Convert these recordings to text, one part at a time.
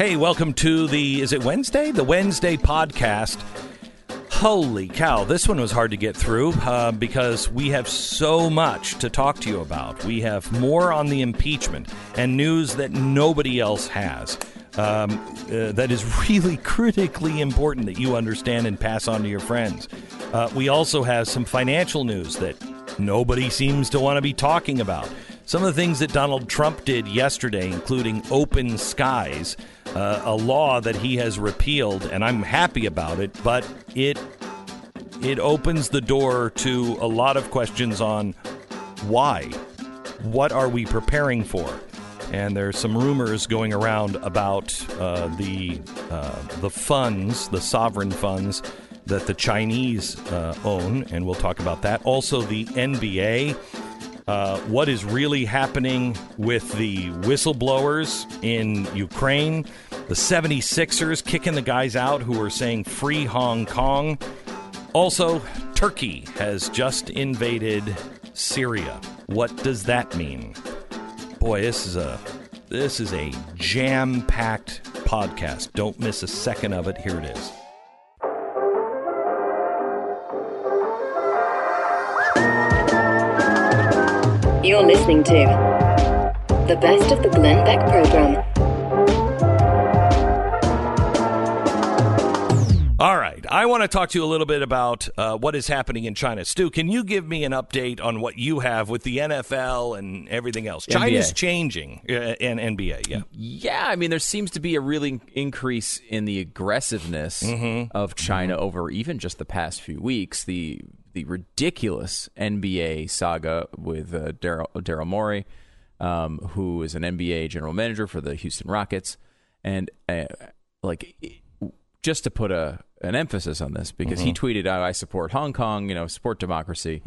Hey, welcome to the, is it Wednesday? The Wednesday podcast. Holy cow, this one was hard to get through uh, because we have so much to talk to you about. We have more on the impeachment and news that nobody else has. Um, uh, that is really critically important that you understand and pass on to your friends. Uh, we also have some financial news that nobody seems to want to be talking about. Some of the things that Donald Trump did yesterday, including open skies, uh, a law that he has repealed, and I'm happy about it, but it it opens the door to a lot of questions on why. What are we preparing for? And there's some rumors going around about uh, the uh, the funds, the sovereign funds that the Chinese uh, own, and we'll talk about that. Also, the NBA uh, what is really happening with the whistleblowers in Ukraine, the 76ers kicking the guys out who are saying free Hong Kong. Also, Turkey has just invaded Syria. What does that mean? Boy, this is a this is a jam-packed podcast. Don't miss a second of it. Here it is. You're listening to the best of the Glenn Beck program. All right. I want to talk to you a little bit about uh, what is happening in China. Stu, can you give me an update on what you have with the NFL and everything else? NBA. China's changing, uh, and NBA, yeah. Yeah, I mean, there seems to be a really increase in the aggressiveness Mm-hmm. of China over even just the past few weeks. The the ridiculous NBA saga with uh, Daryl Daryl Morey, um, who is an NBA general manager for the Houston Rockets, and uh, like just to put a an emphasis on this because he tweeted out I support Hong Kong, you know, support democracy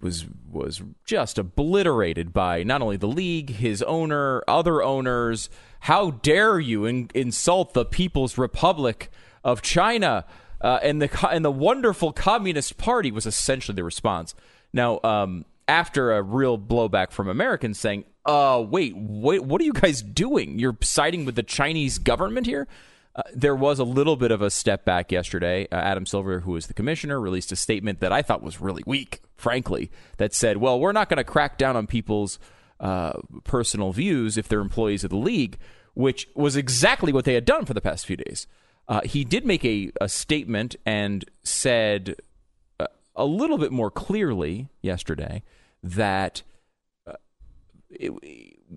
was was just obliterated by not only the league, his owner, other owners. How dare you in, insult the People's Republic of China? Uh, and the and the wonderful Communist Party was essentially the response. Now, um, after a real blowback from Americans saying, "Uh, wait, wait, what are you guys doing? You're siding with the Chinese government here." Uh, there was a little bit of a step back yesterday. Uh, Adam Silver, who is the commissioner, released a statement that I thought was really weak, frankly, that said, well, we're not going to crack down on people's uh, personal views if they're employees of the league, which was exactly what they had done for the past few days. Uh, he did make a, a statement and said uh, a little bit more clearly yesterday that it,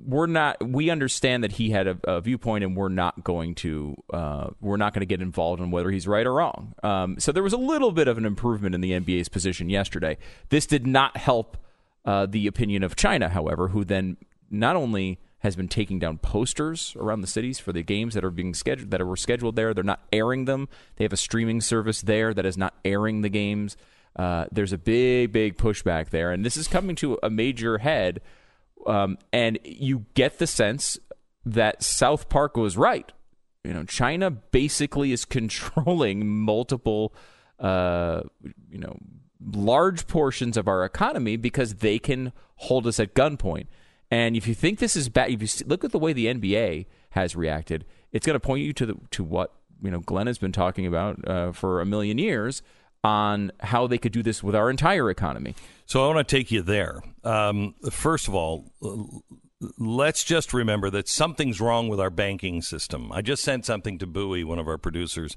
we're not we understand that he had a, a viewpoint and we're not going to uh, we're not going to get involved in whether he's right or wrong. Um, so there was a little bit of an improvement in the NBA's position yesterday. This did not help uh, the opinion of China however who then not only has been taking down posters around the cities for the games that are being scheduled that were scheduled there they're not airing them they have a streaming service there that is not airing the games uh, there's a big big pushback there and this is coming to a major head um, and you get the sense that South Park was right. You know, China basically is controlling multiple, uh, you know, large portions of our economy because they can hold us at gunpoint. And if you think this is bad, if you look at the way the NBA has reacted, it's going to point you to the to what you know Glenn has been talking about uh, for a million years on how they could do this with our entire economy. So I want to take you there. Um, first of all, let's just remember that something's wrong with our banking system. I just sent something to Bowie, one of our producers,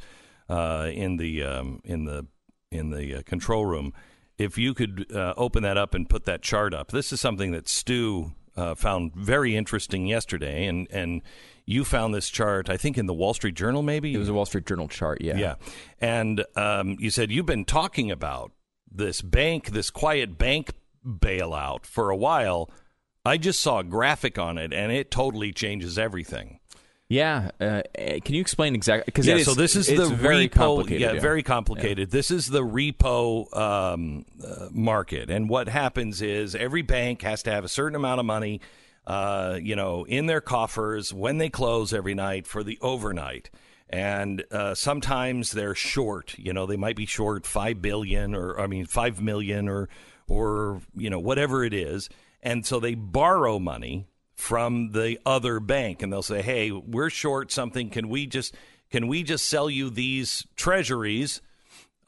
uh, in the um, in the in the uh, control room. If you could uh, open that up and put that chart up, this is something that Stu uh, found very interesting yesterday, and and you found this chart, I think, in the Wall Street Journal, maybe It was a Wall Street Journal chart, yeah. yeah. And um, you said you've been talking about this bank, this quiet bank bailout for a while. I just saw a graphic on it, and it totally changes everything. Yeah, uh, can you explain exactly? Because Yeah, so this is the very repo. complicated. yeah, very complicated. This is the repo um, uh, market, and what happens is every bank has to have a certain amount of money, uh, you know, in their coffers when they close every night for the overnight. And uh, sometimes they're short. You know, they might be short five billion, or I mean, five million, or or you know, whatever it is. And so they borrow money from the other bank and they'll say, "Hey, we're short something. Can we just can we just sell you these treasuries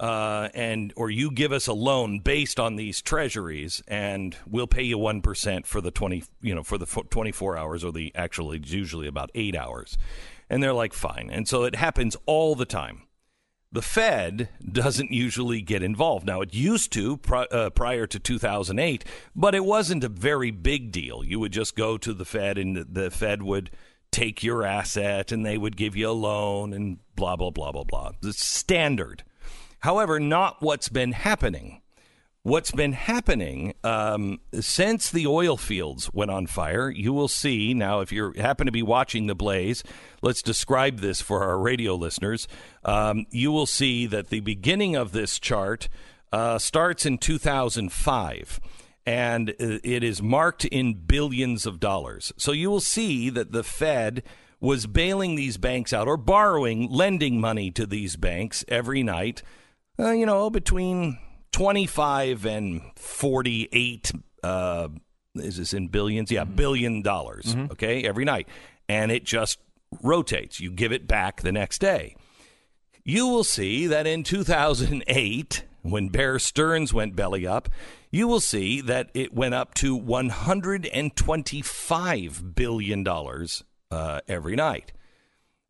uh, and or you give us a loan based on these treasuries and we'll pay you 1% for the 20 you know for the 24 hours or the actually it's usually about 8 hours." And they're like, "Fine." And so it happens all the time the Fed doesn't usually get involved. Now, it used to pri- uh, prior to 2008, but it wasn't a very big deal. You would just go to the Fed, and the Fed would take your asset and they would give you a loan and blah, blah, blah, blah, blah. The standard. However, not what's been happening. What's been happening um, since the oil fields went on fire, you will see now, if you happen to be watching the blaze, let's describe this for our radio listeners. Um, you will see that the beginning of this chart uh, starts in 2005 and it is marked in billions of dollars. So you will see that the Fed was bailing these banks out or borrowing, lending money to these banks every night, uh, you know, between 25 and 48 uh, is this in billions yeah mm-hmm. billion dollars mm-hmm. okay every night and it just rotates you give it back the next day you will see that in 2008 when bear stearns went belly up you will see that it went up to 125 billion dollars uh, every night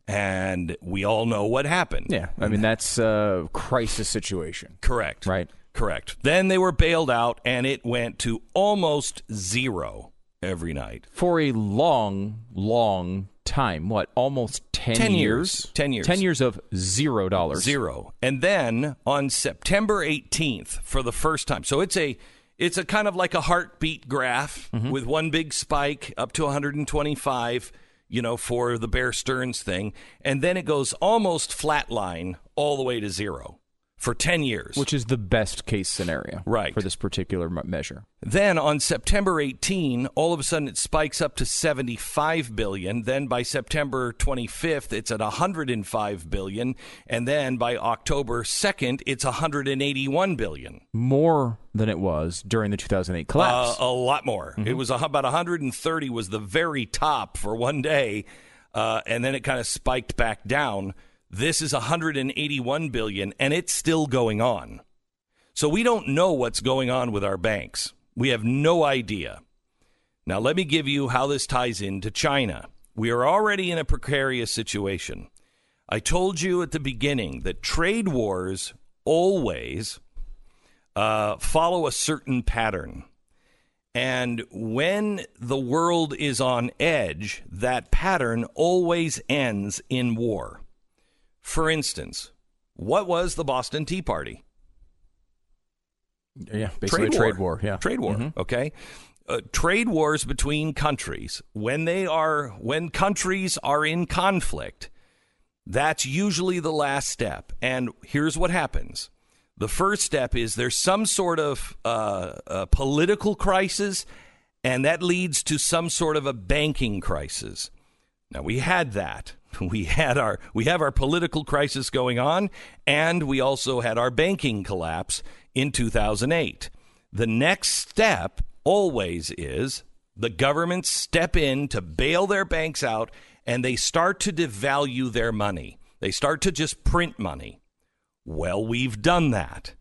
and we all know what happened. Yeah, I mean that's a crisis situation. Correct. Right. Correct. Then they were bailed out, and it went to almost zero every night for a long, long time. What? Almost ten, 10 years. years. Ten years. Ten years of zero dollars. Zero. And then on September 18th, for the first time, so it's a it's a kind of like a heartbeat graph mm-hmm. with one big spike up to 125 you know, for the Bear Stearns thing. And then it goes almost flatline all the way to zero for 10 years. Which is the best case scenario right. for this particular measure. Then on September 18, all of a sudden it spikes up to 75 billion. Then by September 25th, it's at 105 billion. And then by October 2nd, it's 181 billion. More than it was during the 2008 collapse. Uh, a lot more. Mm-hmm. It was about 130 was the very top for one day. Uh, and then it kind of spiked back down. This is 181 billion and it's still going on. So we don't know what's going on with our banks. We have no idea. Now let me give you how this ties into China. We are already in a precarious situation. I told you at the beginning that trade wars always uh, follow a certain pattern. And when the world is on edge, that pattern always ends in war. For instance, what was the Boston Tea Party? Yeah, basically trade, trade war. war. Yeah, trade war. Mm-hmm. Okay, uh, trade wars between countries when they are when countries are in conflict. That's usually the last step. And here's what happens: the first step is there's some sort of uh, political crisis, and that leads to some sort of a banking crisis. Now we had that. We had our we have our political crisis going on and we also had our banking collapse in 2008 the next step always is the governments step in to bail their banks out and they start to devalue their money. They start to just print money. Well we've done that.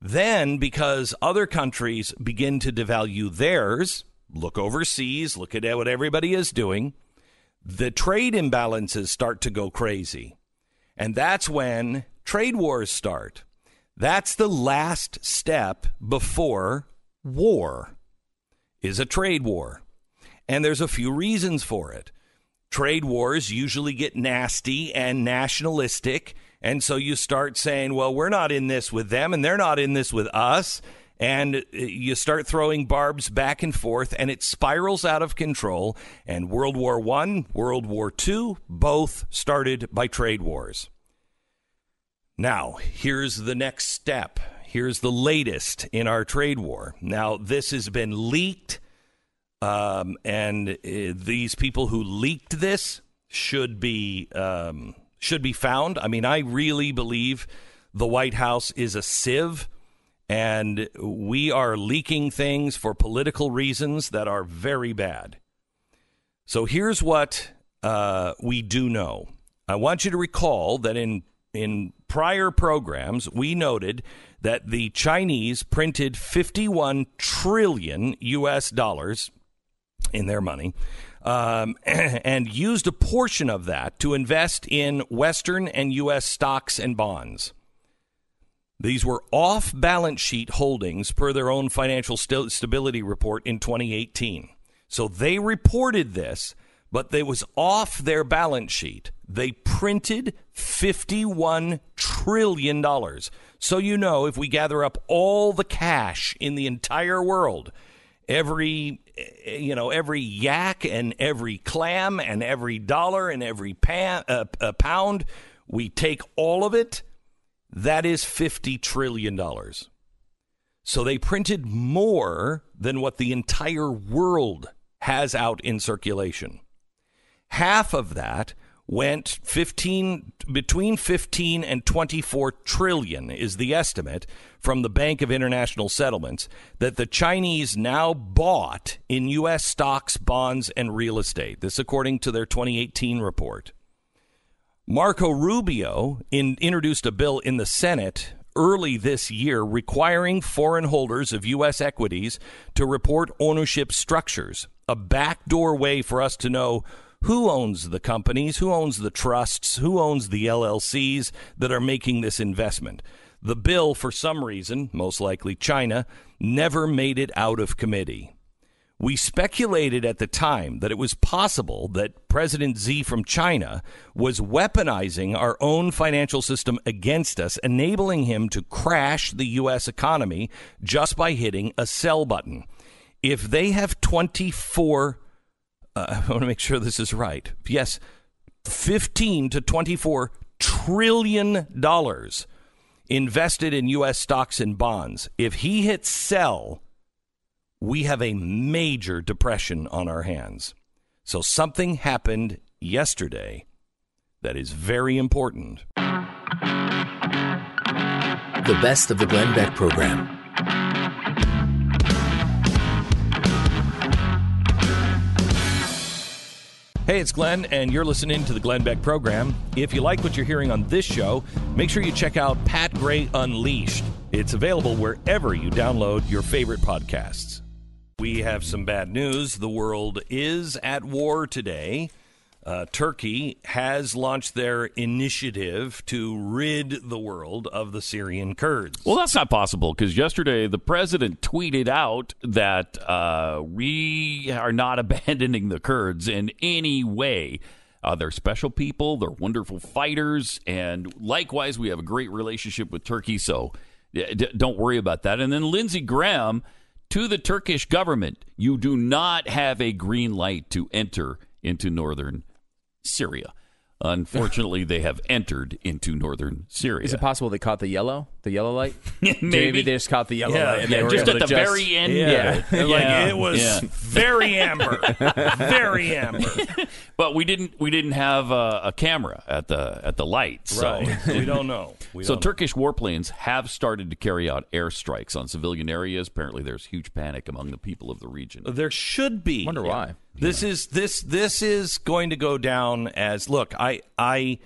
Then because other countries begin to devalue theirs look overseas look at what everybody is doing the trade imbalances start to go crazy. And that's when trade wars start. That's the last step before war is a trade war. And there's a few reasons for it. Trade wars usually get nasty and nationalistic. And so you start saying, well, we're not in this with them and they're not in this with us and uh, you start throwing barbs back and forth and it spirals out of control. And world war one world war two both started by trade wars. Now here's the next step. Here's the latest in our trade war. Now this has been leaked um, and uh, these people who leaked this should be um, should be found. I mean i really believe the white house is a sieve and we are leaking things for political reasons that are very bad. So here's what uh, we do know. I want you to recall that in in prior programs we noted that the Chinese printed 51 trillion U.S. dollars in their money. Um, and used a portion of that to invest in Western and U.S. stocks and bonds. These were off balance sheet holdings per their own financial st- stability report in 2018. So they reported this, but they was off their balance sheet. They printed 51 trillion dollars. So you know if we gather up all the cash in the entire world, every you know every yak and every clam and every dollar and every pan, uh, uh, pound, we take all of it that is $50 trillion. So they printed more than what the entire world has out in circulation. Half of that went 15 between 15 and 24 trillion is the estimate from the Bank of International Settlements that the Chinese now bought in US stocks, bonds and real estate. This according to their 2018 report. Marco Rubio in, introduced a bill in the Senate early this year requiring foreign holders of U.S. equities to report ownership structures, a backdoor way for us to know who owns the companies, who owns the trusts, who owns the LLCs that are making this investment. The bill, for some reason, most likely China, never made it out of committee. We speculated at the time that it was possible that President Xi from China was weaponizing our own financial system against us, enabling him to crash the U.S. economy just by hitting a sell button. If they have 24, uh, I want to make sure this is right. Yes, 15 to 24 trillion dollars invested in U.S. stocks and bonds. If he hits sell, we have a major depression on our hands. So something happened yesterday that is very important. The best of the Glenn Beck program. Hey, it's Glenn, and you're listening to the Glenn Beck program. If you like what you're hearing on this show, make sure you check out Pat Gray Unleashed. It's available wherever you download your favorite podcasts. We have some bad news. The world is at war today. Uh, Turkey has launched their initiative to rid the world of the Syrian Kurds. Well, that's not possible because yesterday the president tweeted out that uh, we are not abandoning the Kurds in any way. Uh, they're special people, they're wonderful fighters, and likewise, we have a great relationship with Turkey, so d- don't worry about that. And then Lindsey Graham to the Turkish government, you do not have a green light to enter into northern Syria. Unfortunately, they have entered into northern Syria. Is it possible they caught the yellow, the yellow light? Maybe. Maybe they just caught the yellow Yeah, light. and yeah, they were just at the just- very end. Yeah. of it. like Yeah. it was Yeah. very amber, very amber. But we didn't. We didn't have a, a camera at the at the light. So. Right. we don't know. We So don't know. Turkish warplanes have started to carry out airstrikes on civilian areas. Apparently, there's huge panic among the people of the region. There should be. Wonder why. This is this this is going to go down as look. I I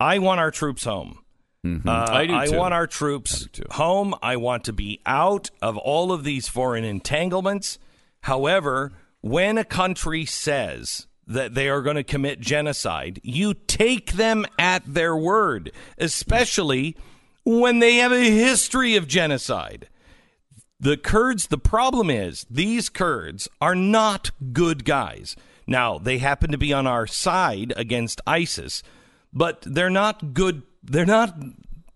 I want our troops home. Uh, Mm-hmm. I do too. want our troops too. home. I want to be out of all of these foreign entanglements. However, when a country says that they are going to commit genocide, you take them at their word, especially when they have a history of genocide. The Kurds, the problem is these Kurds are not good guys. Now, they happen to be on our side against ISIS, but they're not good. They're not.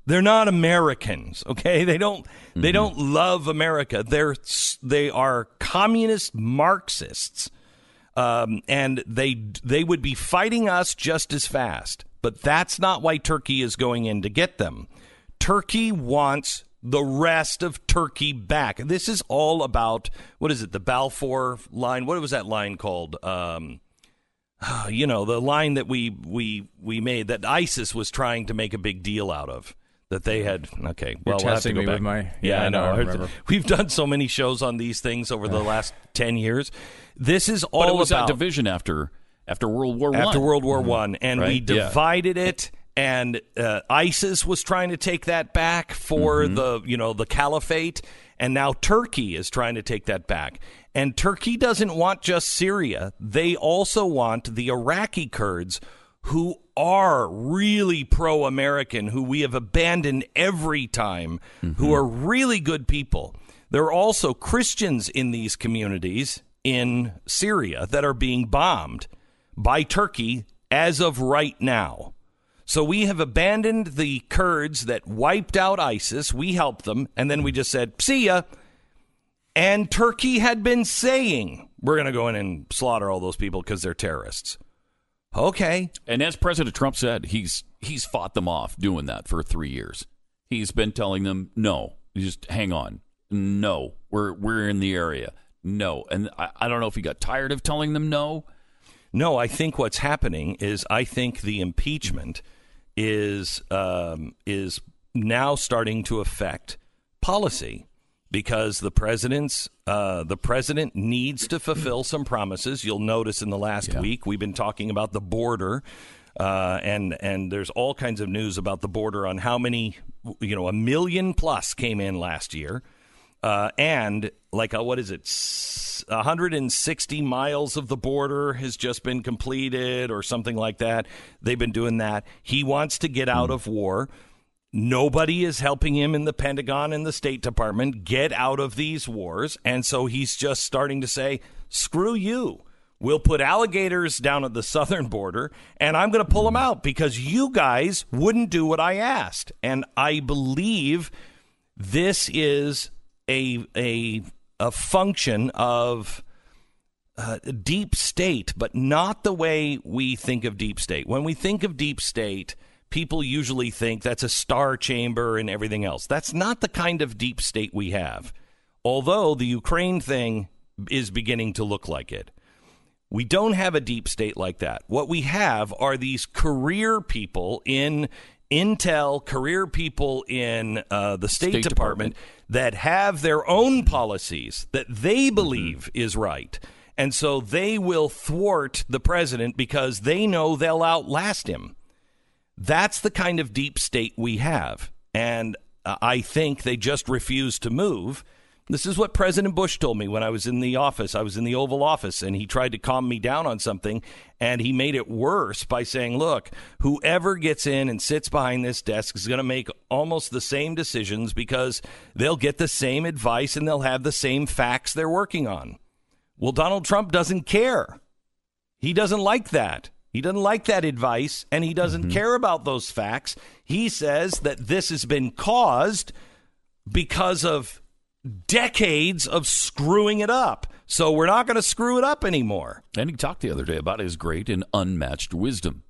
They're not Americans, okay? They don't. They don't love America. They're they are communist Marxists, um, and they they would be fighting us just as fast. But that's not why Turkey is going in to get them. Turkey wants the rest of Turkey back. This is all about what is it? The Balfour line. What was that line called? Um, you know, the line that we we we made that ISIS was trying to make a big deal out of. That they had okay. Well, we'll have to testing go me back. with my- yeah, yeah, I know. I remember. We've done so many shows on these things over the last ten years. This is all but it was about division after after World War One. after World War One, and we Right, yeah. divided it. And uh, ISIS was trying to take that back for Mm-hmm. the you know the caliphate, and now Turkey is trying to take that back. And Turkey doesn't want just Syria; they also want the Iraqi Kurds, who are really pro-American, who we have abandoned every time, who are really good people. There are also Christians in these communities in Syria that are being bombed by Turkey as of right now. So we have abandoned the Kurds that wiped out ISIS. We helped them, and then we just said, see ya. And Turkey had been saying, we're going to go in and slaughter all those people because they're terrorists. Okay. And as President Trump said, he's he's fought them off doing that for three years. He's been telling them, no, just hang on. No, we're we're in the area. No. And I, I don't know if he got tired of telling them no. No, I think what's happening is I think the impeachment is um, is now starting to affect policy because the president's uh, the president needs to fulfill some promises. You'll notice in the last week we've been talking about the border. Uh, and and there's all kinds of news about the border on how many you know a million plus came in last year, uh, and like a, what is it, s- 160 miles of the border has just been completed or something like that. They've been doing that. He wants to get out hmm. of war. Nobody is helping him in the Pentagon and the State Department get out of these wars. And so he's just starting to say, screw you. We'll put alligators down at the southern border, and I'm going to pull them hmm. out because you guys wouldn't do what I asked. And I believe this is a a a function of uh, deep state, but not the way we think of deep state. When we think of deep state, people usually think that's a star chamber and everything else. That's not the kind of deep state we have. Although the Ukraine thing is beginning to look like it. We don't have a deep state like that. What we have are these career people in Intel, career people in uh, the State, State Department, Department. that have their own policies that they believe is right. And so they will thwart the president because they know they'll outlast him. That's the kind of deep state we have. And uh, I think they just refuse to move. This is what President Bush told me when I was in the office. I was in the Oval Office and he tried to calm me down on something and he made it worse by saying, "Look, whoever gets in and sits behind this desk is going to make almost the same decisions because they'll get the same advice and they'll have the same facts they're working on." Well, Donald Trump doesn't care. He doesn't like that. He doesn't like that advice and he doesn't mm-hmm. care about those facts. He says that this has been caused because of decades of screwing it up. So we're not going to screw it up anymore. And he talked the other day about his great and unmatched wisdom.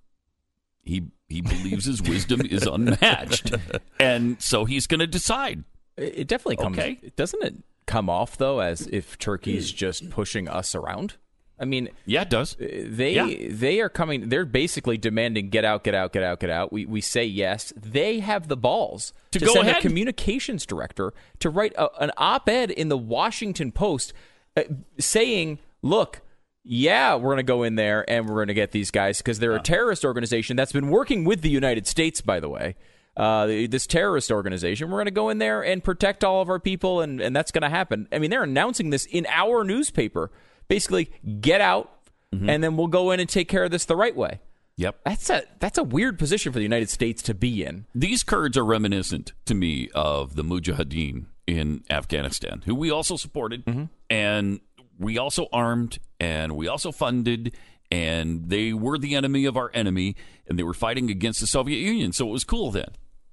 He he believes his wisdom is unmatched, and so he's going to decide. It it definitely comes. Okay. Doesn't it come off though as if Turkey's just pushing us around? I mean, Yeah, it does. they Yeah. they are coming. They're basically demanding get out, get out, get out, get out. We we say yes. They have the balls To to, go send ahead. a communications director to write a, an op-ed in the Washington Post uh, saying, "Look." Yeah, we're going to go in there and we're going to get these guys because they're a terrorist organization that's been working with the United States, by the way. Uh, this terrorist organization. We're going to go in there and protect all of our people, and, and that's going to happen. I mean, they're announcing this in our newspaper. Basically, get out, mm-hmm. and then we'll go in and take care of this the right way. Yep. That's a that's a weird position for the United States to be in. These Kurds are reminiscent to me of the Mujahideen in Afghanistan, who we also supported, mm-hmm. and we also armed, and we also funded, and they were the enemy of our enemy, and they were fighting against the Soviet Union. So it was cool then.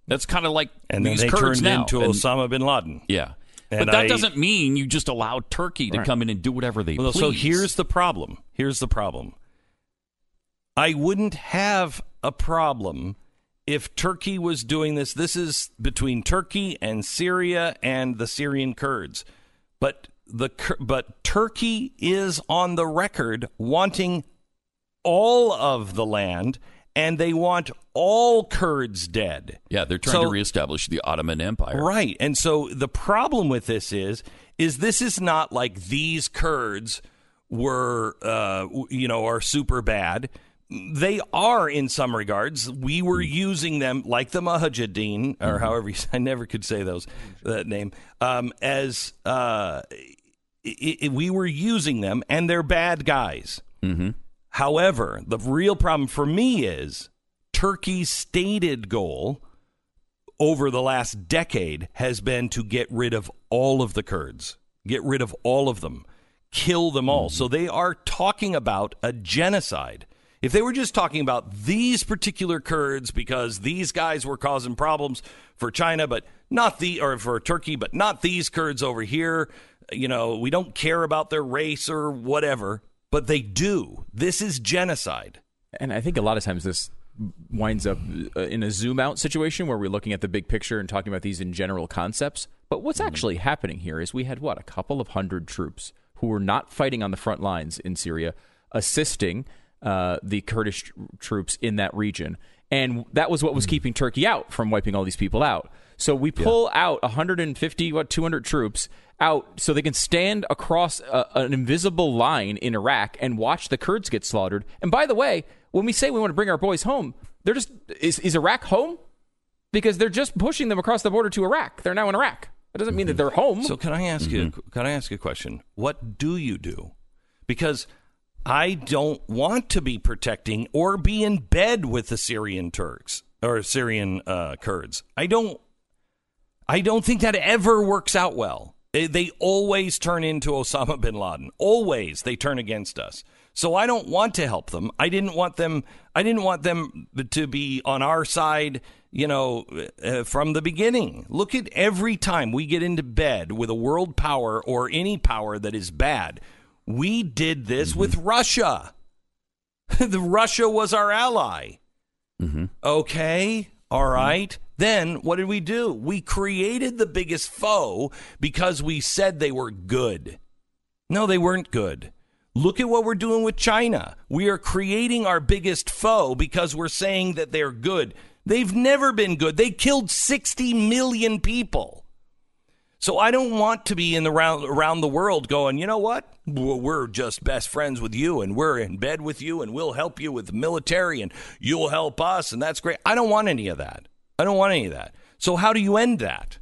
That's kind of like And then these they Kurds turned now. into And- Osama bin Laden. Yeah. And but that I- doesn't mean you just allow Turkey to come in and do whatever they Well, please. so here's the problem. Here's the problem. I wouldn't have a problem if Turkey was doing this. This is between Turkey and Syria and the Syrian Kurds. But the but Turkey is on the record wanting all of the land and they want all Kurds dead. yeah, they're trying to reestablish the Ottoman Empire. Right. And so the problem with this is is this is not like these Kurds were, uh, you know, are super bad. They are in some regards. We were using them like the Mujahideen, or however you, I never could say those that name, um, as uh, i i we were using them, and they're bad guys. However, the real problem for me is Turkey's stated goal over the last decade has been to get rid of all of the Kurds, get rid of all of them, kill them all. Mm-hmm. So they are talking about a genocide. If they were just talking about these particular Kurds because these guys were causing problems for China, but not the, or for Turkey, but not these Kurds over here, you know, we don't care about their race or whatever, but they do. This is genocide. And I think a lot of times this winds up uh, in a zoom out situation where we're looking at the big picture and talking about these in general concepts. But what's actually happening here is we had what a couple of hundred troops who were not fighting on the front lines in Syria, assisting uh, the Kurdish troops in that region, and that was what was keeping Turkey out from wiping all these people out. So we pull out 150, what 200 troops out so they can stand across a, an invisible line in Iraq and watch the Kurds get slaughtered. And by the way, when we say we want to bring our boys home, they're just is, is Iraq home? Because they're just pushing them across the border to Iraq. They're now in Iraq. That doesn't mean that they're home. So can I ask you? Can I ask you a question? What do you do? Because I don't want to be protecting or be in bed with the Syrian Turks or Syrian uh, Kurds. I don't. I don't think that ever works out well. They, they always turn into Osama bin Laden. Always they turn against us. So I don't want to help them. I didn't want them. I didn't want them to be on our side. You know, uh, from the beginning. Look at every time we get into bed with a world power or any power that is bad. We did this mm-hmm. with Russia. the Russia was our ally. Mm-hmm. Okay, all mm-hmm. right. Then what did we do? We created the biggest foe because we said they were good. No, they weren't good. Look at what we're doing with China. We are creating our biggest foe because we're saying that they're good. They've never been good. They killed 60 million people. So I don't want to be in the round around the world going, you know what? We're just best friends with you and we're in bed with you and we'll help you with the military and you'll help us and that's great. I don't want any of that. I don't want any of that. So how do you end that?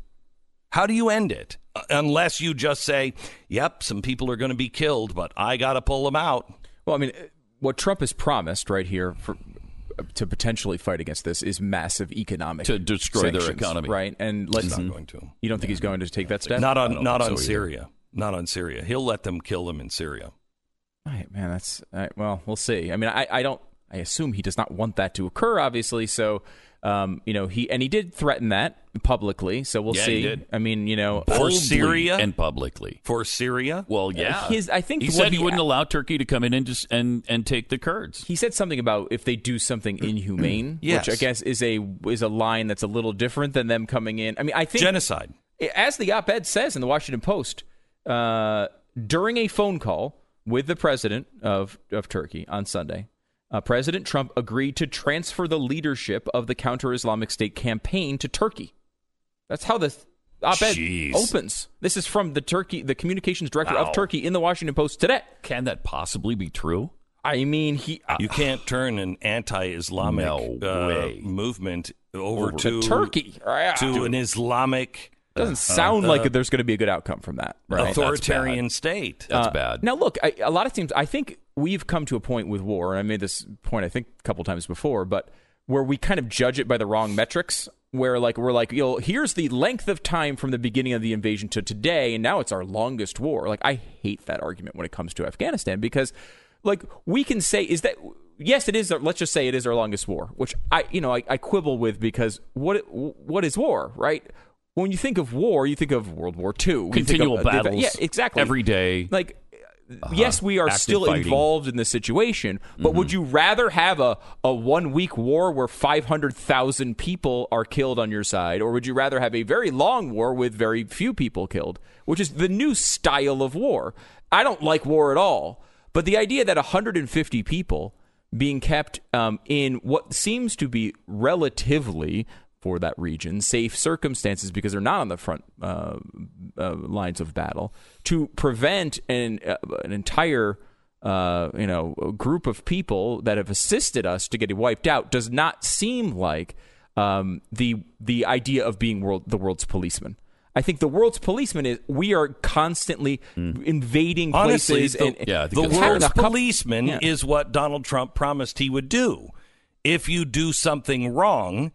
How do you end it? Uh, Unless you just say, yep, some people are going to be killed, but I got to pull them out. Well, I mean, what Trump has promised right here for to potentially fight against this is massive economic To destroy their economy. right? And let's He's not going to. You don't think he's going to take that step? Not on don't on so either. Syria. Not on Syria. He'll let them kill them in Syria. All right, man, that's all right, well, we'll see. I mean, I, I don't. I assume he does not want that to occur, obviously. So, um, you know, he and he did threaten that publicly. So we'll Yeah, see. he did. I mean, you know, For Syria? and publicly. For Syria? Well, yeah. his- I think he said he, he- wouldn't allow Turkey to come in and just and and take the Kurds. he said something about if they do something inhumane, Yes. which I guess is a is a line that's a little different than them coming in. I mean, I think Genocide. as the op-ed says in the Washington Post, uh, during a phone call with the president of of Turkey on Sunday, uh, President Trump agreed to transfer the leadership of the counter-Islamic State campaign to Turkey. That's how the op-ed opens. This is from the Turkey, the communications director Wow. of Turkey in the Washington Post today. Can that possibly be true? I mean, he uh, You can't turn an anti-Islamic No uh, movement over, Over to Turkey to an Islamic doesn't sound like there's going to be a good outcome from that. Right? authoritarian state. That's Uh, bad. Now, look, I, a lot of teams, I think we've come to a point with war, and I made this point, I think, a couple times before, but where we kind of judge it by the wrong metrics. Where like we're like, you know, here's the length of time from the beginning of the invasion to today, and now it's our longest war. Like I hate that argument when it comes to Afghanistan because, like, we can say is that yes, it is. Our, let's just say it is our longest war, which I you know I, I quibble with because what what is war, right? When you think of war, you think of World War II. You think of, Continual uh, battles. Yeah, exactly. Every day. Like, yes, we are Active still fighting. involved in this situation, but would you rather have a, a one week war where 500,000 people are killed on your side, or would you rather have a very long war with very few people killed, which is the new style of war? I don't like war at all, but the idea that 150 people being kept um, in what seems to be relatively for that region safe circumstances because they're not on the front uh, uh, lines of battle to prevent an uh, an entire uh, you know, group of people that have assisted us to getting wiped out does not seem like um, the the idea of being world, the world's policeman. I think the world's policeman is we are constantly invading Honestly, places the, and Yeah, the world's policeman Yeah. is what Donald Trump promised he would do. If you do something wrong,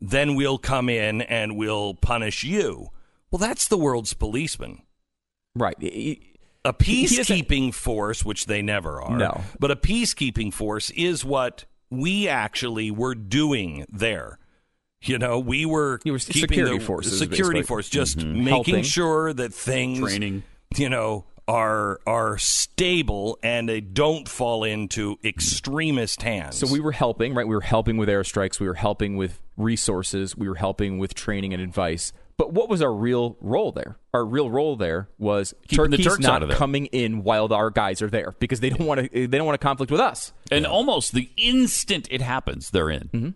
then we'll come in and we'll punish you. Well, that's the world's policeman. right. He- A he doesn't- peacekeeping force, which they never are. No. But a peacekeeping force is what we actually were doing there. You know, we were You were keeping security the forces, security basically. force, just mm-hmm. making Helping. sure that things Training. you know, are are stable and they don't fall into extremist hands. So we were helping, right? We were helping with airstrikes. We were helping with resources. We were helping with training and advice. But what was our real role there? Our real role there was Keeping the Turkey's Turks not out of there. coming in while our guys are there because they don't want to. They don't want to conflict with us. And almost the instant it happens, they're in.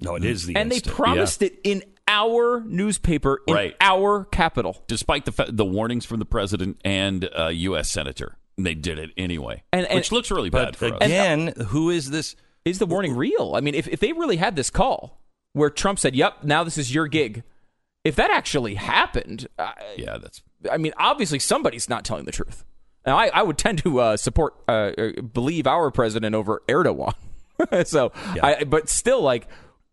no, it is the and they instant. promised it in our newspaper in Right. our capital. Despite the fa- the warnings from the president and uh, U.S. senator, they did it anyway, And- and- which looks really bad But for us. again, who is this? Is the warning real? I mean, if if they really had this call where Trump said, "Yep, now this is your gig," if that actually happened, uh, Yeah, that's I mean, obviously somebody's not telling the truth. Now, I, I would tend to uh, support, uh, uh, believe our president over Erdogan. so, I, but still, like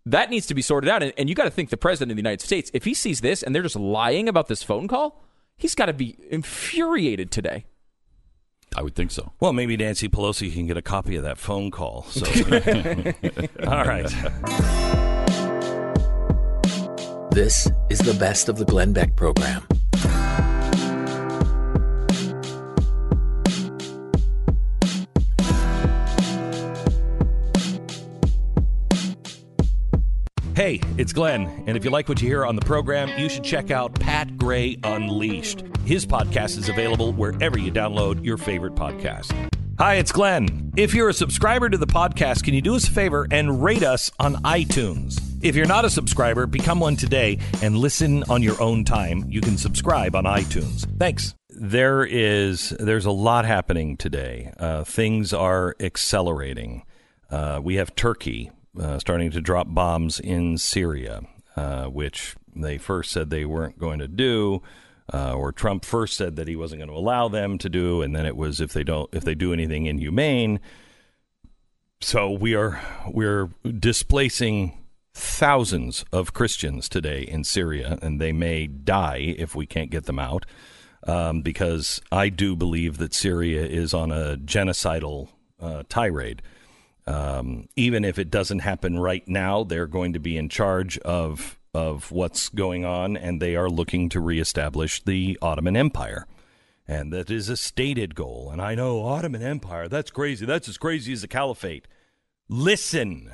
that needs to be sorted out. And, and you got to think the president of the United States, if he sees this and they're just lying about this phone call, he's got to be infuriated today. I would think so. Well, maybe Nancy Pelosi can get a copy of that phone call. So, all right. This is the best of the Glenn Beck program. Hey, it's Glenn, and if you like what you hear on the program, you should check out Pat Gray Unleashed. His podcast is available wherever you download your favorite podcast. Hi, it's Glenn. If you're a subscriber to the podcast, can you do us a favor and rate us on iTunes? If you're not a subscriber, become one today and listen on your own time. You can subscribe on iTunes. Thanks. There is there's a lot happening today. Uh, things are accelerating. Uh, we have Turkey uh, starting to drop bombs in Syria, uh, which they first said they weren't going to do, uh, or Trump first said that he wasn't going to allow them to do, and then it was if they don't if they do anything inhumane. So we are we're displacing thousands of Christians today in Syria, and they may die if we can't get them out. Um, because I do believe that Syria is on a genocidal uh, tirade. Um, even if it doesn't happen right now, they're going to be in charge of of what's going on, and they are looking to reestablish the Ottoman Empire, and that is a stated goal. And I know Ottoman Empire, that's crazy. That's as crazy as the Caliphate. Listen.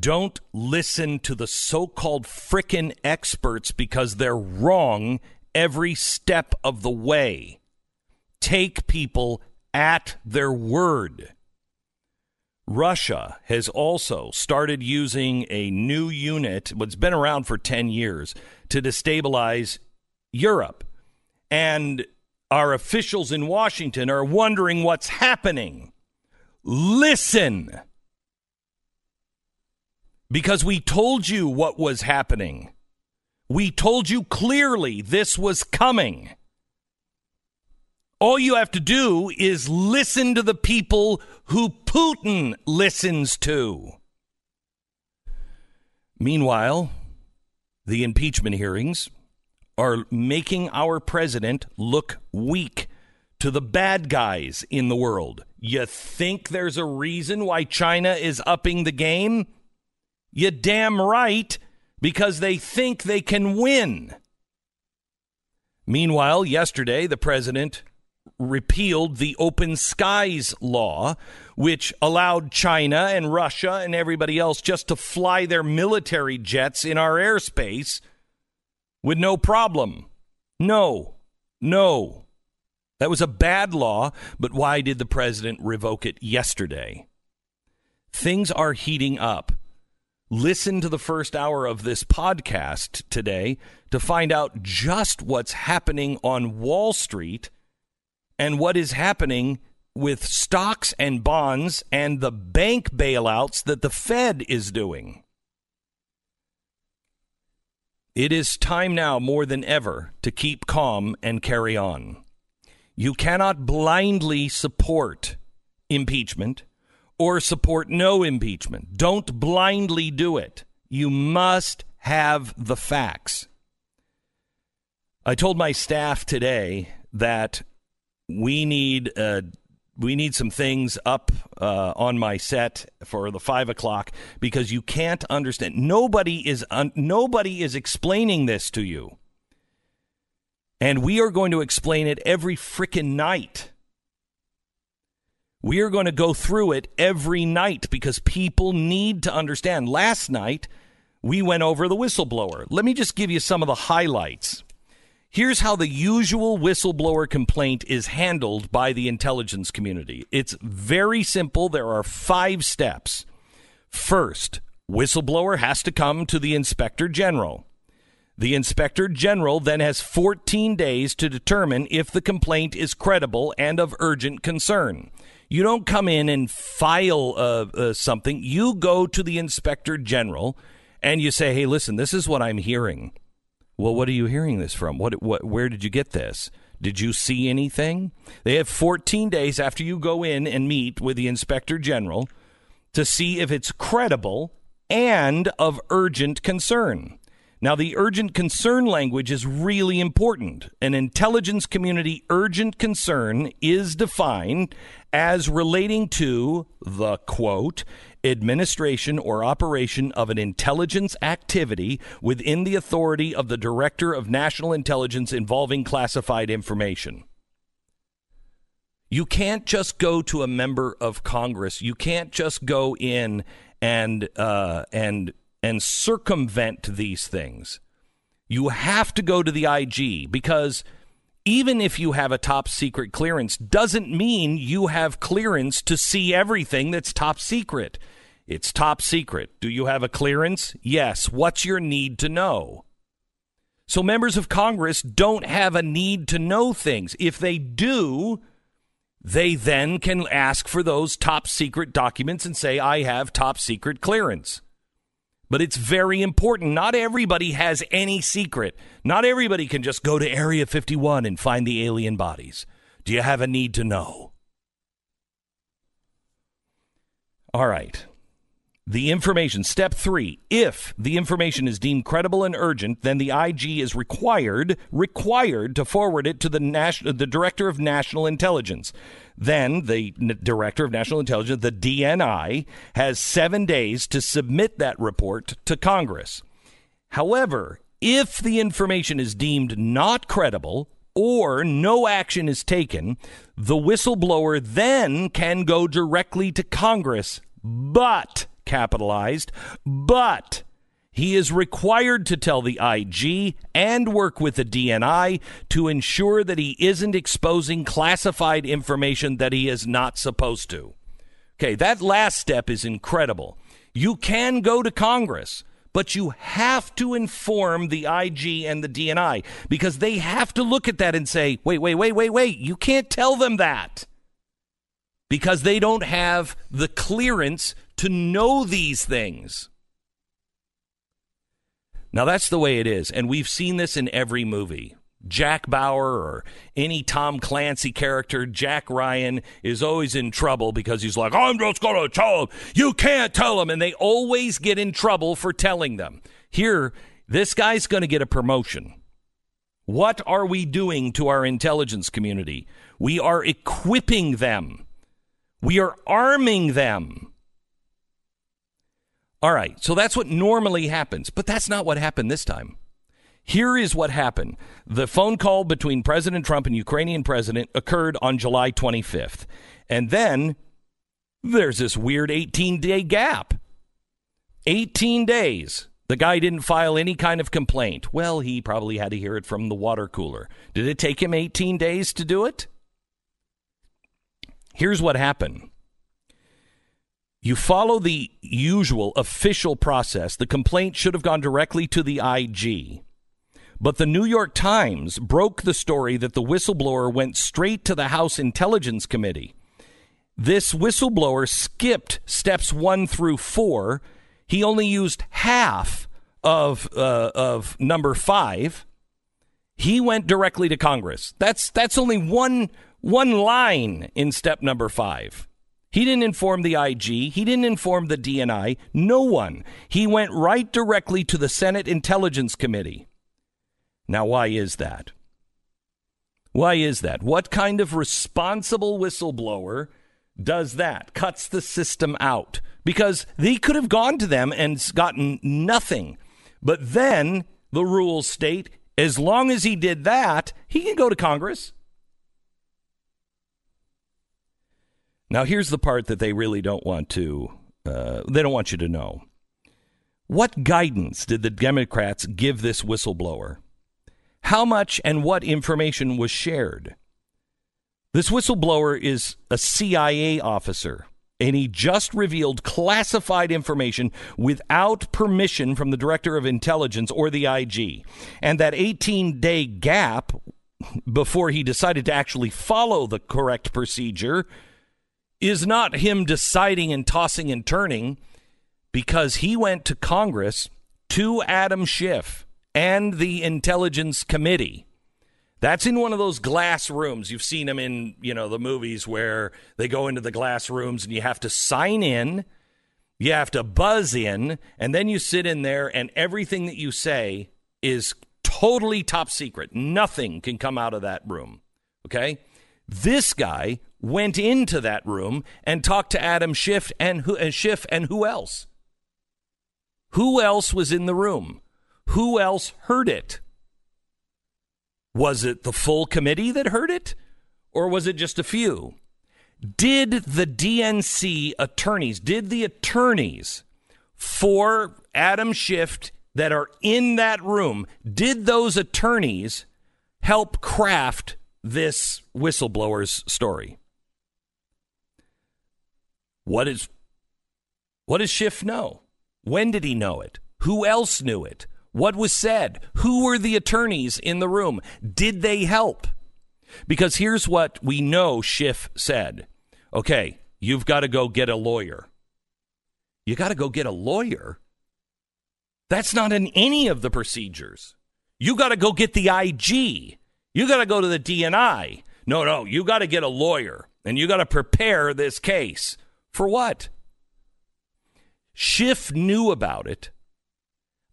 Don't listen to the so-called frickin' experts because they're wrong every step of the way. Take people at their word. Russia has also started using a new unit, what's been around for 10 years, to destabilize Europe. And our officials in Washington are wondering what's happening. Listen. Because we told you what was happening. We told you clearly this was coming. All you have to do is listen to the people who Putin listens to. Meanwhile, the impeachment hearings are making our president look weak to the bad guys in the world. You think there's a reason why China is upping the game? You damn right, because they think they can win. Meanwhile, yesterday, the president repealed the Open Skies Law, which allowed China and Russia and everybody else just to fly their military jets in our airspace with no problem. No, no. That was a bad law, but why did the president revoke it yesterday? Things are heating up. Listen to the first hour of this podcast today to find out just what's happening on Wall Street and what is happening with stocks and bonds and the bank bailouts that the Fed is doing. It is time now more than ever to keep calm and carry on. You cannot blindly support impeachment or support no impeachment. Don't blindly do it. You must have the facts. I told my staff today that we need uh, we need some things up uh, on my set for the five o'clock because you can't understand. Nobody is un- nobody is explaining this to you, and we are going to explain it every freaking night. We are going to go through it every night because people need to understand. Last night we went over the whistleblower. Let me just give you some of the highlights. Here's how the usual whistleblower complaint is handled by the intelligence community. It's very simple. There are five steps. First, whistleblower has to come to the inspector general. The inspector general then has 14 days to determine if the complaint is credible and of urgent concern. You don't come in and file uh, uh, something. You go to the inspector general and you say, "Hey, listen, this is what I'm hearing." Well, what are you hearing this from? What, what, where did you get this? Did you see anything? They have 14 days after you go in and meet with the inspector general to see if it's credible and of urgent concern. Now, the urgent concern language is really important. An intelligence community urgent concern is defined as relating to the quote, administration or operation of an intelligence activity within the authority of the Director of National Intelligence involving classified information. You can't just go to a member of Congress. You can't just go in and uh, and and circumvent these things. You have to go to the IG because even if you have a top secret clearance doesn't mean you have clearance to see everything that's top secret. It's top secret. Do you have a clearance? Yes. What's your need to know? So members of Congress don't have a need to know things. If they do, they then can ask for those top secret documents and say, I have top secret clearance. But it's very important. Not everybody has any secret. Not everybody can just go to Area 51 and find the alien bodies. Do you have a need to know? All right. The information, step three, if the information is deemed credible and urgent, then the IG is required, required to forward it to the national, the Director of National Intelligence. Then the N- Director of National Intelligence, the DNI, has seven days to submit that report to Congress. However, if the information is deemed not credible or no action is taken, the whistleblower then can go directly to Congress. But capitalized, but he is required to tell the IG and work with the DNI to ensure that he isn't exposing classified information that he is not supposed to. Okay, that last step is incredible. You can go to Congress, but you have to inform the IG and the DNI because they have to look at that and say, wait, wait, wait, wait, wait, you can't tell them that because they don't have the clearance to know these things. Now, that's the way it is. And we've seen this in every movie. Jack Bauer or any Tom Clancy character, Jack Ryan, is always in trouble because he's like, I'm just going to tell them. You can't tell him. And they always get in trouble for telling them. Here, this guy's going to get a promotion. What are we doing to our intelligence community? We are equipping them, we are arming them. All right, so that's what normally happens, but that's not what happened this time. Here is what happened. The phone call between President Trump and Ukrainian president occurred on July 25th. And then there's this weird 18 day gap. 18 days. The guy didn't file any kind of complaint. Well, he probably had to hear it from the water cooler. Did it take him 18 days to do it? Here's what happened you follow the usual official process. The complaint should have gone directly to the IG. But the New York Times broke the story that the whistleblower went straight to the House Intelligence Committee. This whistleblower skipped steps one through four. He only used half of uh, of number five. He went directly to Congress. That's that's only one one line in step number five. He didn't inform the IG. He didn't inform the DNI. No one. He went right directly to the Senate Intelligence Committee. Now, why is that? Why is that? What kind of responsible whistleblower does that? Cuts the system out. Because they could have gone to them and gotten nothing. But then the rules state as long as he did that, he can go to Congress. Now, here's the part that they really don't want to, uh, they don't want you to know. What guidance did the Democrats give this whistleblower? How much and what information was shared? This whistleblower is a CIA officer, and he just revealed classified information without permission from the Director of Intelligence or the IG. And that 18 day gap before he decided to actually follow the correct procedure is not him deciding and tossing and turning because he went to Congress to Adam Schiff and the Intelligence Committee. That's in one of those glass rooms. You've seen them in, you know, the movies where they go into the glass rooms and you have to sign in, you have to buzz in, and then you sit in there and everything that you say is totally top secret. Nothing can come out of that room. Okay? This guy went into that room and talked to Adam Schiff and who and Schiff and who else? Who else was in the room? Who else heard it? Was it the full committee that heard it? Or was it just a few? Did the DNC attorneys, did the attorneys for Adam Schiff that are in that room, did those attorneys help craft this whistleblower's story? What is what does Schiff know? When did he know it? Who else knew it? What was said? Who were the attorneys in the room? Did they help? Because here's what we know Schiff said. Okay, you've got to go get a lawyer. You got to go get a lawyer? That's not in any of the procedures. You got to go get the IG. You got to go to the DNI. No, no, you got to get a lawyer and you got to prepare this case. For what? Schiff knew about it.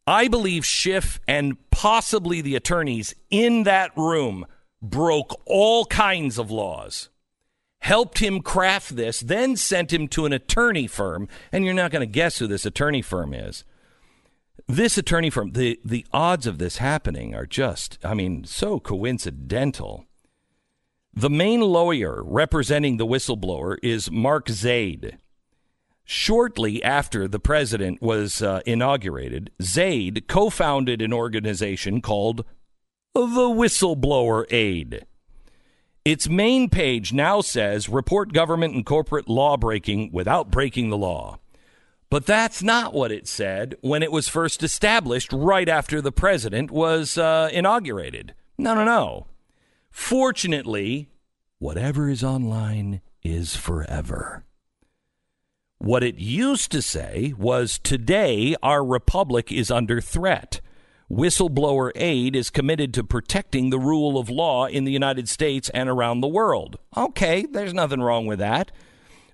I believe Schiff and possibly the attorneys in that room broke all kinds of laws, helped him craft this, then sent him to an attorney firm. And you're not going to guess who this attorney firm is. This attorney firm, the, the odds of this happening are just, I mean, so coincidental. The main lawyer representing the whistleblower is Mark Zaid. Shortly after the president was uh, inaugurated, Zaid co founded an organization called the Whistleblower Aid. Its main page now says report government and corporate law breaking without breaking the law. But that's not what it said when it was first established right after the president was uh, inaugurated. No, no, no. Fortunately, whatever is online is forever. What it used to say was today our republic is under threat. Whistleblower aid is committed to protecting the rule of law in the United States and around the world. Okay, there's nothing wrong with that.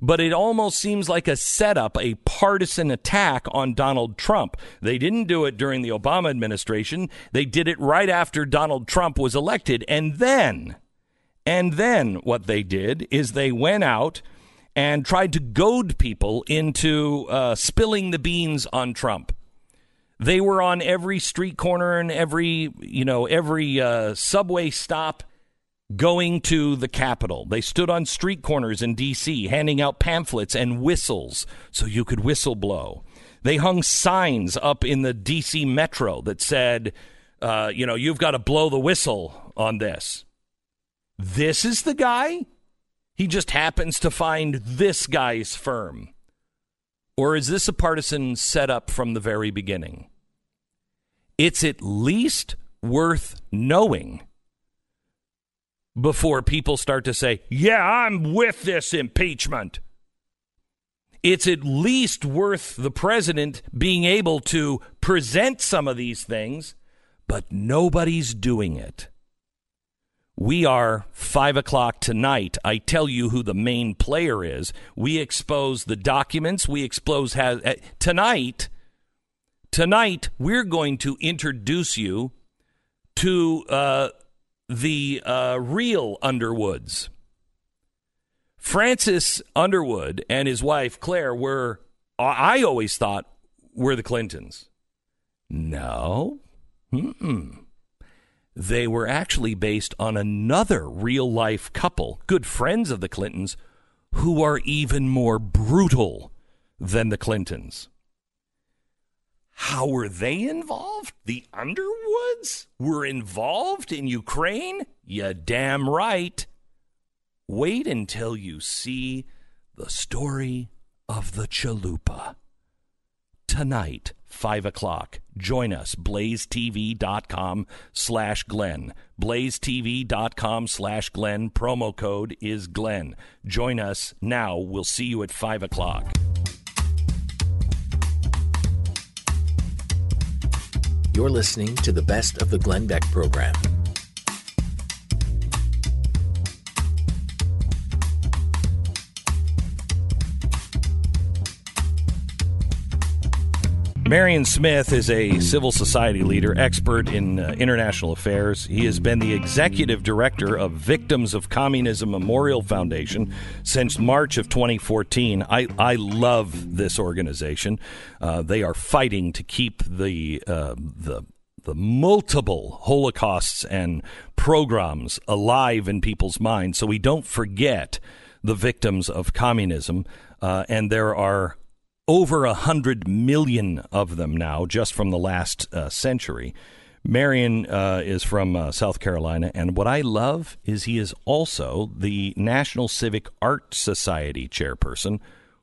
But it almost seems like a setup, a partisan attack on Donald Trump. They didn't do it during the Obama administration. They did it right after Donald Trump was elected. And then, and then what they did is they went out and tried to goad people into uh, spilling the beans on Trump. They were on every street corner and every, you know, every uh, subway stop going to the Capitol. They stood on street corners in D.C. handing out pamphlets and whistles so you could whistle blow. They hung signs up in the D.C. metro that said, uh, you know, you've got to blow the whistle on this. This is the guy? He just happens to find this guy's firm. Or is this a partisan setup from the very beginning? It's at least worth knowing before people start to say, yeah, I'm with this impeachment. It's at least worth the president being able to present some of these things, but nobody's doing it. We are five o'clock tonight. I tell you who the main player is. We expose the documents. We expose has uh, tonight. Tonight we're going to introduce you to uh, the uh, real Underwoods. Francis Underwood and his wife Claire were, I always thought, were the Clintons. No. Mm-mm. They were actually based on another real life couple, good friends of the Clintons, who are even more brutal than the Clintons. How were they involved? The Underwoods were involved in Ukraine? You damn right. Wait until you see the story of the Chalupa. Tonight, 5 o'clock. Join us, blazetv.com slash Glenn. blazetv.com slash Glenn. Promo code is Glenn. Join us now. We'll see you at 5 o'clock. You're listening to the best of the Glenn Beck program. Marion Smith is a civil society leader, expert in uh, international affairs. He has been the executive director of Victims of Communism Memorial Foundation since March of 2014. I, I love this organization. Uh, they are fighting to keep the uh, the the multiple holocausts and pogroms alive in people's minds, so we don't forget the victims of communism. Uh, and there are over a hundred million of them now, just from the last uh, century. Marion uh, is from uh, South Carolina, and what I love is he is also the National Civic Art Society chairperson,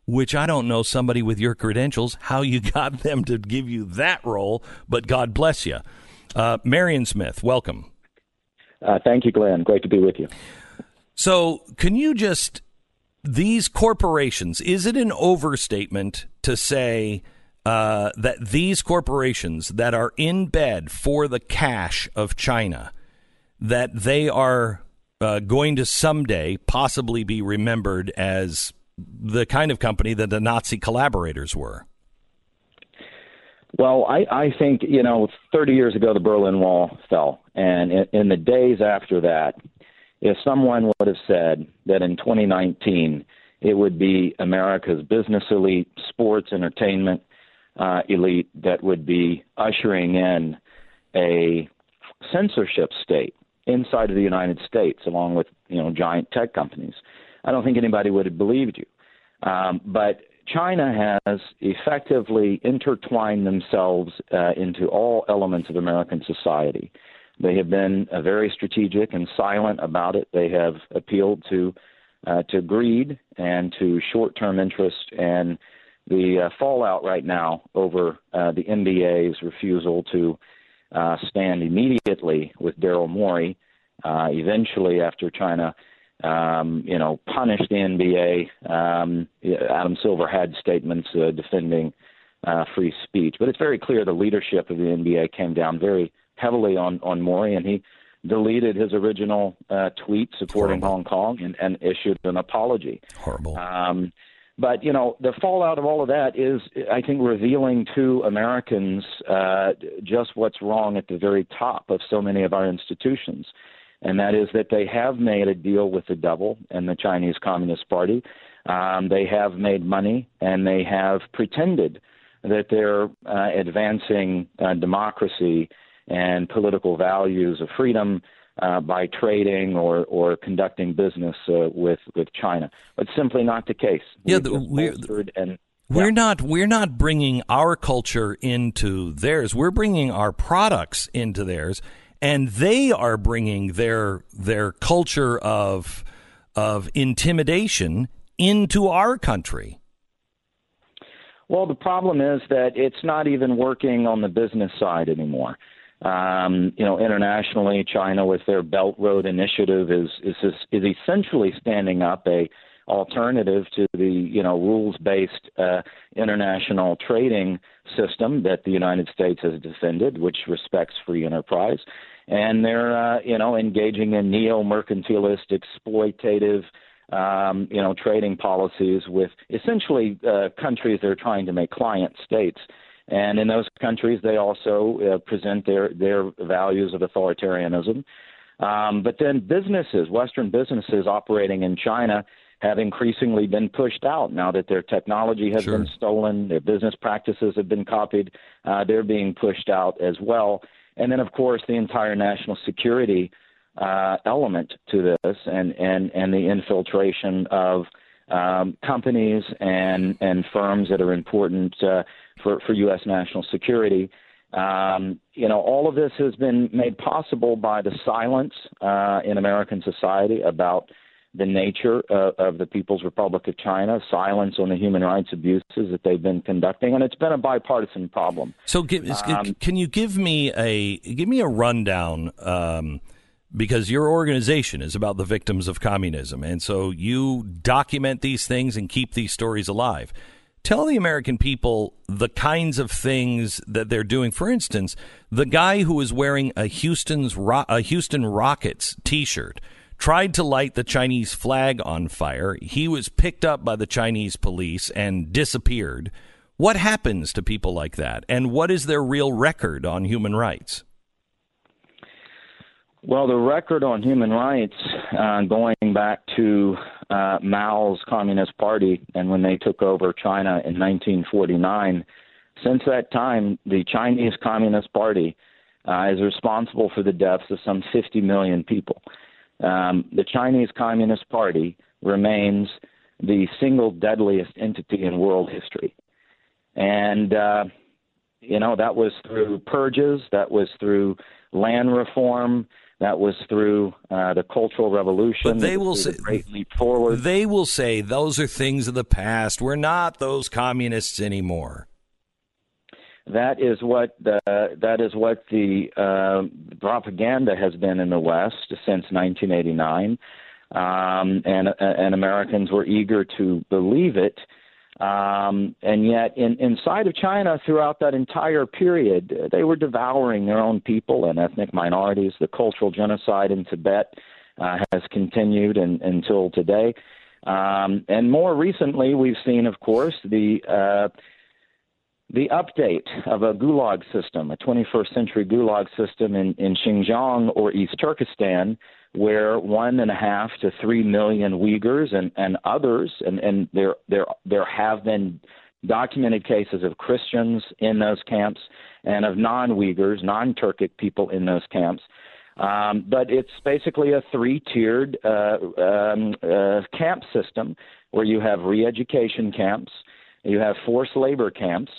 which I don't know somebody with your credentials how you got them to give you that role, but God bless you. Uh, Marion Smith, welcome. Uh, thank you, Glenn. Great to be with you. So, can you just these corporations, is it an overstatement to say uh, that these corporations that are in bed for the cash of China, that they are uh, going to someday possibly be remembered as the kind of company that the Nazi collaborators were? Well, I, I think, you know, 30 years ago, the Berlin Wall fell. And in, in the days after that, if someone would have said that in 2019 it would be America's business elite, sports, entertainment uh, elite that would be ushering in a censorship state inside of the United States, along with you know giant tech companies, I don't think anybody would have believed you. Um, but China has effectively intertwined themselves uh, into all elements of American society. They have been uh, very strategic and silent about it. They have appealed to uh, to greed and to short-term interest, and the uh, fallout right now over uh, the NBA's refusal to uh, stand immediately with Daryl Morey. Uh, eventually, after China, um, you know, punished the NBA, um, Adam Silver had statements defending free speech, but it's very clear the leadership of the NBA came down very heavily on on Morey, and he deleted his original uh, tweet supporting Horrible. Hong Kong and, and issued an apology. Horrible. Um, but you know, the fallout of all of that is, I think, revealing to Americans uh, just what's wrong at the very top of so many of our institutions, and that is that they have made a deal with the devil and the Chinese Communist Party. Um, they have made money, and they have pretended that they're uh, advancing uh, democracy and political values of freedom uh, by trading or, or conducting business uh, with with China. But simply not the case. Yeah, the, we're, and, we're not we're not bringing our culture into theirs. We're bringing our products into theirs, and they are bringing their their culture of of intimidation into our country. Well, the problem is that it's not even working on the business side anymore. Um, you know, internationally, China with their Belt Road Initiative is is is essentially standing up a alternative to the you know rules based uh, international trading system that the United States has defended, which respects free enterprise, and they're uh, you know engaging in neo mercantilist exploitative. Um, you know, trading policies with essentially uh, countries that are trying to make client states. And in those countries, they also uh, present their, their values of authoritarianism. Um, but then businesses, Western businesses operating in China, have increasingly been pushed out now that their technology has sure. been stolen, their business practices have been copied, uh, they're being pushed out as well. And then, of course, the entire national security uh, element to this and, and, and the infiltration of um, companies and, and firms that are important uh, for, for U.S. national security. Um, you know, all of this has been made possible by the silence uh, in American society about the nature uh, of the People's Republic of China, silence on the human rights abuses that they've been conducting, and it's been a bipartisan problem. So, give, um, can you give me a give me a rundown? Um, because your organization is about the victims of communism, and so you document these things and keep these stories alive. Tell the American people the kinds of things that they're doing. For instance, the guy who was wearing a Houston's a Houston Rockets T-shirt tried to light the Chinese flag on fire. He was picked up by the Chinese police and disappeared. What happens to people like that? And what is their real record on human rights? Well, the record on human rights, uh, going back to uh, Mao's Communist Party and when they took over China in 1949, since that time, the Chinese Communist Party uh, is responsible for the deaths of some 50 million people um, the Chinese Communist Party remains the single deadliest entity in world history. And, uh, you know, that was through purges, that was through land reform, that was through uh, the Cultural Revolution. But they will say, Great Leap Forward. They will say those are things of the past. We're not those communists anymore. That is what the, that is what the uh, propaganda has been in the West since 1989, um, and and Americans were eager to believe it. Um, and yet, in, inside of China, throughout that entire period, they were devouring their own people and ethnic minorities. The cultural genocide in Tibet uh, has continued in, until today. Um, and more recently, we've seen, of course, the uh, the update of a gulag system, a 21st century gulag system in, in Xinjiang or East Turkestan, where one and a half to three million Uyghurs and, and others, and, and there, there, there have been documented cases of Christians in those camps and of non Uyghurs, non Turkic people in those camps. Um, but it's basically a three tiered uh, um, uh, camp system where you have re education camps, you have forced labor camps,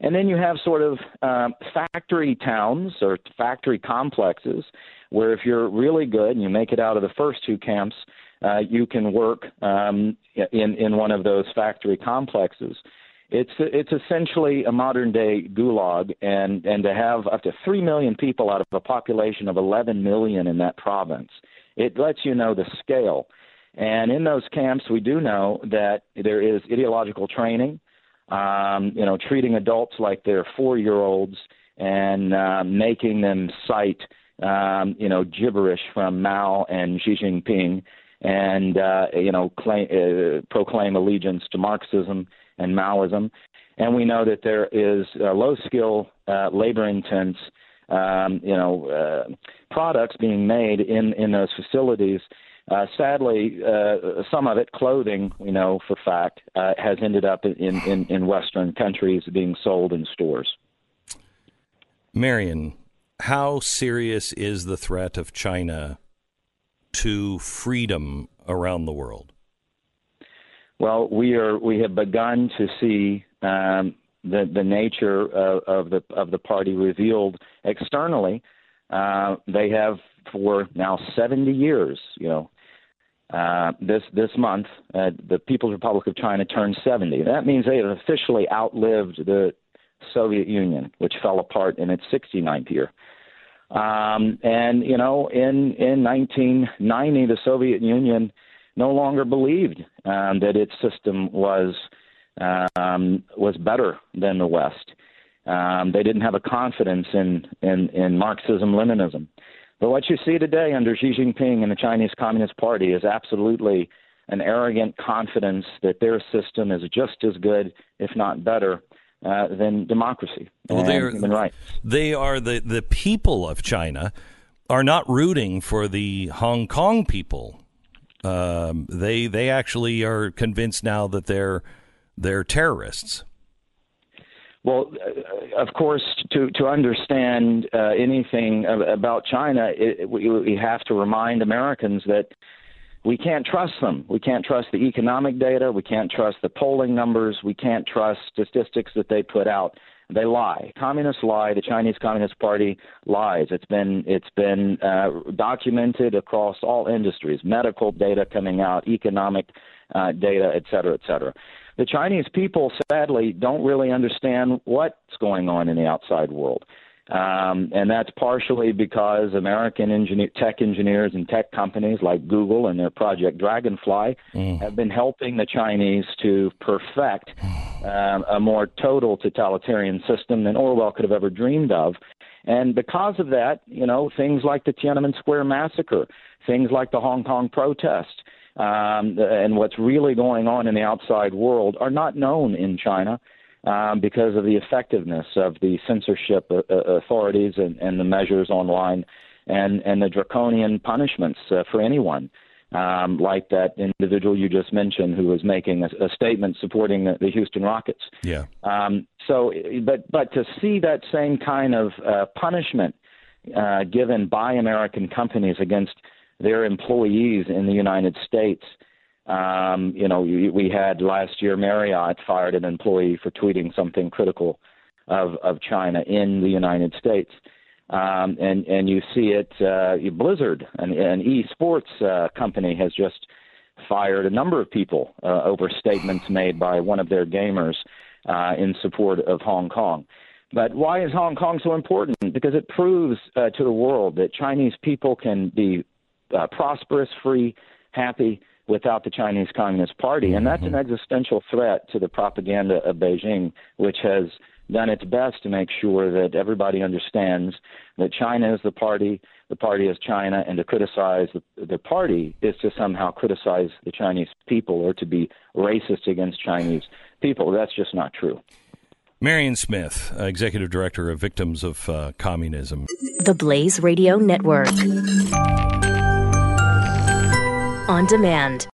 and then you have sort of um, factory towns or factory complexes where if you're really good and you make it out of the first two camps, uh, you can work um, in in one of those factory complexes. It's it's essentially a modern day gulag, and and to have up to three million people out of a population of 11 million in that province, it lets you know the scale. And in those camps, we do know that there is ideological training um, you know, treating adults like they're four year olds and uh, making them cite, um, you know, gibberish from Mao and Xi Jinping and, uh, you know, claim, uh, proclaim allegiance to Marxism and Maoism. And we know that there is uh, low skill, uh, labor intense, um, you know, uh, products being made in, in those facilities uh, sadly, uh, some of it, clothing, we know for fact, has ended up in, in, in Western countries being sold in stores. Marion, how serious is the threat of China to freedom around the world? Well, we are we have begun to see um, the the nature of, of, the of the party revealed externally. Uh, they have for now 70 years, you know, uh, this this month, uh, the People's Republic of China turned 70. That means they have officially outlived the Soviet Union, which fell apart in its 69th year. Um, and you know, in in 1990, the Soviet Union no longer believed um, that its system was um, was better than the West. Um, they didn't have a confidence in in, in Marxism Leninism. But what you see today under Xi Jinping and the Chinese Communist Party is absolutely an arrogant confidence that their system is just as good, if not better, uh, than democracy well, and human rights. They are the, the people of China are not rooting for the Hong Kong people. Um, they they actually are convinced now that they're they're terrorists. Well, uh, of course, to to understand uh, anything about China, it, we, we have to remind Americans that we can't trust them. We can't trust the economic data. We can't trust the polling numbers. We can't trust statistics that they put out. They lie. Communists lie. The Chinese Communist Party lies. It's been it's been uh, documented across all industries. Medical data coming out, economic uh, data, et cetera, et cetera the Chinese people sadly don't really understand what's going on in the outside world. Um, and that's partially because American engineer, tech engineers and tech companies like Google and their Project Dragonfly mm. have been helping the Chinese to perfect um, a more total totalitarian system than Orwell could have ever dreamed of. And because of that, you know, things like the Tiananmen Square massacre, things like the Hong Kong protest, um, and what's really going on in the outside world are not known in China um, because of the effectiveness of the censorship uh, uh, authorities and, and the measures online and, and the draconian punishments uh, for anyone. Um, like that individual you just mentioned who was making a, a statement supporting the, the, Houston Rockets. Yeah. Um, so, but but to see that same kind of uh, punishment uh, given by American companies against their employees in the United States. Um, you know, we had last year Marriott fired an employee for tweeting something critical of of China in the United States, um, and and you see it. Uh, Blizzard, an, an esports uh, company, has just fired a number of people uh, over statements made by one of their gamers uh, in support of Hong Kong. But why is Hong Kong so important? Because it proves uh, to the world that Chinese people can be uh, prosperous, free, happy without the Chinese Communist Party. And that's mm-hmm. an existential threat to the propaganda of Beijing, which has done its best to make sure that everybody understands that China is the party, the party is China, and to criticize the, the party is to somehow criticize the Chinese people or to be racist against Chinese people. That's just not true. Marion Smith, uh, Executive Director of Victims of uh, Communism. The Blaze Radio Network on demand.